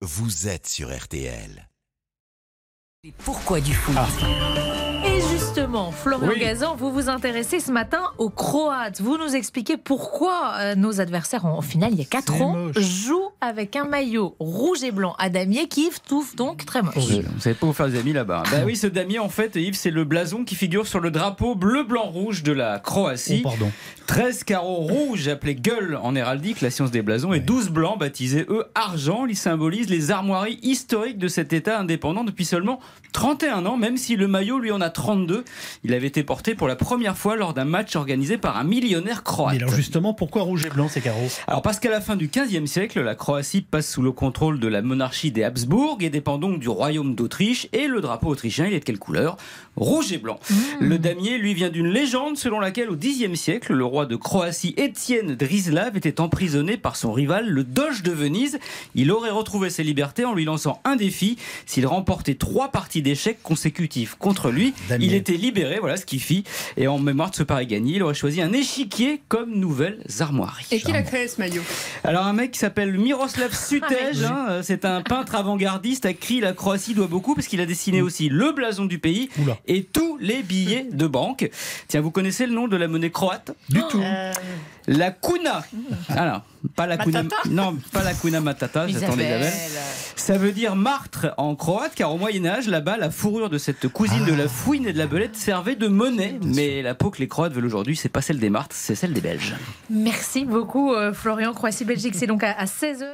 vous êtes sur RTL. Et pourquoi du foot Et justement, Florian Oui. Gazan, vous vous intéressez ce matin aux Croates. Vous nous expliquez pourquoi euh, nos adversaires, en finale, il y a 4 C'est ans, moche. jouent avec un maillot rouge et blanc à damier qui trouve donc très moche. Vous ne savez pas vous faire des amis là-bas. Bah oui, ce damier, en fait, Yves, c'est le blason qui figure sur le drapeau bleu-blanc-rouge de la Croatie. Oh, pardon. 13 carreaux rouges appelés gueules en héraldique, la science des blasons, et 12 blancs baptisés, eux, argent. Ils symbolisent les armoiries historiques de cet État indépendant depuis seulement 31 ans, même si le maillot, lui, en a 32. Il avait été porté pour la première fois lors d'un match organisé par un millionnaire croate. Mais alors justement, pourquoi rouge et blanc ces carreaux Alors parce qu'à la fin du XVe siècle, la Croatie passe sous le contrôle de la monarchie des Habsbourg et dépend donc du royaume d'Autriche. Et le drapeau autrichien, il est de quelle couleur? Rouge et blanc. Le damier, lui, vient d'une légende selon laquelle au Xe siècle, le roi de Croatie, Étienne Drislav, était emprisonné par son rival, le Doge de Venise. Il aurait retrouvé ses libertés en lui lançant un défi. S'il remportait trois parties d'échecs consécutifs contre lui, Damier. il était libéré, voilà ce qu'il fit. Et en mémoire de ce pari gagné, il aurait choisi un échiquier comme nouvelle armoirie. Et qui l'a créé ce maillot? Alors un mec qui s'appelle Miroslav Sutej, hein, euh, c'est un peintre avant-gardiste à qui la Croatie doit beaucoup parce qu'il a dessiné aussi le blason du pays Oula. et tous les billets de banque. Tiens, vous connaissez le nom de la monnaie croate? Du tout. Euh, La kuna. Alors, pas la kuna, Matata? non, pas la kuna matata, j'attendais Isabelle. Ça veut dire martre en croate, car au Moyen Âge, là-bas, la fourrure de cette cousine de la fouine et de la belette servait de monnaie. Mais la peau que les Croates veulent aujourd'hui, c'est pas celle des martres, c'est celle des Belges. Merci beaucoup, euh, Florian. Croatie-Belgique, c'est donc à 16h.